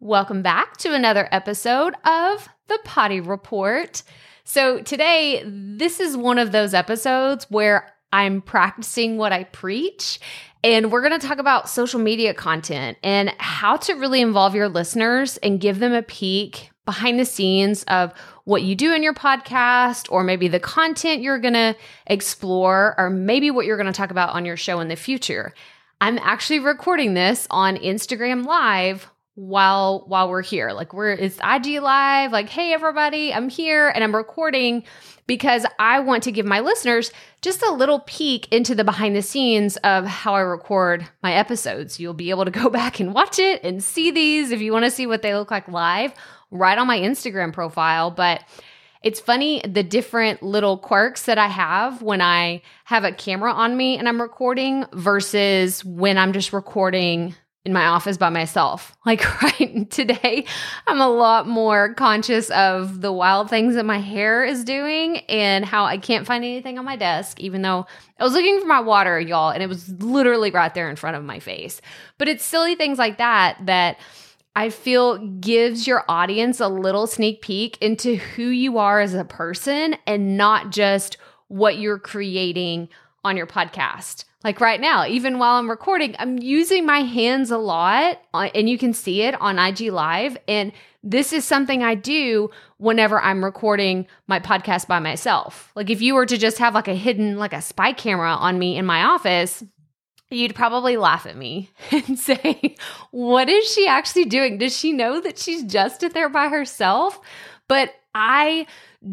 Welcome back to another episode of the Potty Report. So, today, this is one of those episodes where I'm practicing what I preach, and we're going to talk about social media content and how to really involve your listeners and give them a peek behind the scenes of what you do in your podcast, or maybe the content you're going to explore, or maybe what you're going to talk about on your show in the future. I'm actually recording this on Instagram Live while while we're here. Like we're it's IG live, like, hey everybody, I'm here and I'm recording because I want to give my listeners just a little peek into the behind the scenes of how I record my episodes. You'll be able to go back and watch it and see these if you want to see what they look like live right on my Instagram profile. But it's funny the different little quirks that I have when I have a camera on me and I'm recording versus when I'm just recording in my office by myself. Like right today, I'm a lot more conscious of the wild things that my hair is doing and how I can't find anything on my desk, even though I was looking for my water, y'all, and it was literally right there in front of my face. But it's silly things like that that I feel gives your audience a little sneak peek into who you are as a person and not just what you're creating on your podcast. Like right now, even while I'm recording, I'm using my hands a lot, uh, and you can see it on IG Live. And this is something I do whenever I'm recording my podcast by myself. Like if you were to just have like a hidden, like a spy camera on me in my office, you'd probably laugh at me and say, What is she actually doing? Does she know that she's just there by herself? But I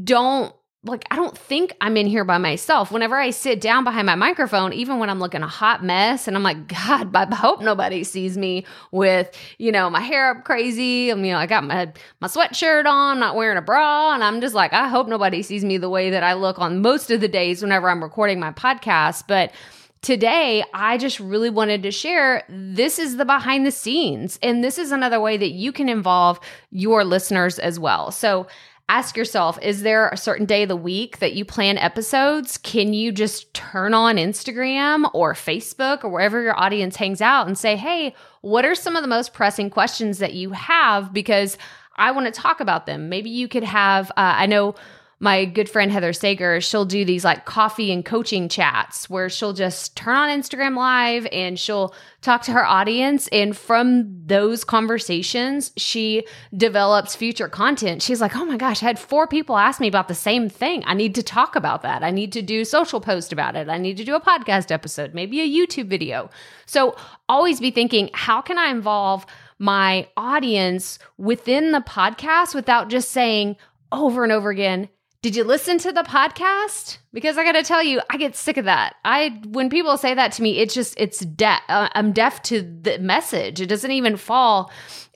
don't like I don't think I'm in here by myself. Whenever I sit down behind my microphone, even when I'm looking a hot mess and I'm like, God, I hope nobody sees me with, you know, my hair up crazy. I mean, you know, I got my my sweatshirt on, not wearing a bra, and I'm just like, I hope nobody sees me the way that I look on most of the days whenever I'm recording my podcast. But today I just really wanted to share this is the behind the scenes. And this is another way that you can involve your listeners as well. So ask yourself is there a certain day of the week that you plan episodes? Can you just turn on Instagram or Facebook or wherever your audience hangs out and say, hey, what are some of the most pressing questions that you have? Because I want to talk about them. Maybe you could have, uh, I know my good friend Heather Sager, she'll do these like coffee and coaching chats where she'll just turn on Instagram Live and she'll talk to her audience. And from those conversations, she develops future content. She's like, oh my gosh, I had four people ask me about the same thing. I need to talk about that. I need to do social post about it. I need to do a podcast episode, maybe a YouTube video. So always be thinking, how can I involve my audience within the podcast without just saying over and over again, did you listen to the podcast? Because I got to tell you, I get sick of that. I when people say that to me, it's just it's deaf. Uh, I'm deaf to the message. It doesn't even fall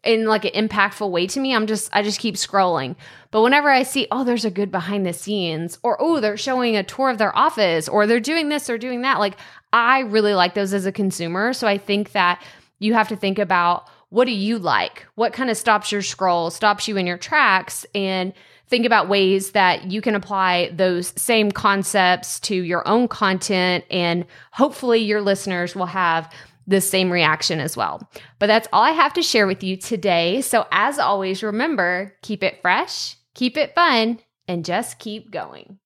in like an impactful way to me. I'm just I just keep scrolling. But whenever I see, oh, there's a good behind the scenes, or oh, they're showing a tour of their office, or they're doing this or doing that, like I really like those as a consumer. So I think that you have to think about what do you like? What kind of stops your scroll, stops you in your tracks, and think about ways that you can apply those same concepts to your own content. And hopefully, your listeners will have the same reaction as well. But that's all I have to share with you today. So, as always, remember keep it fresh, keep it fun, and just keep going.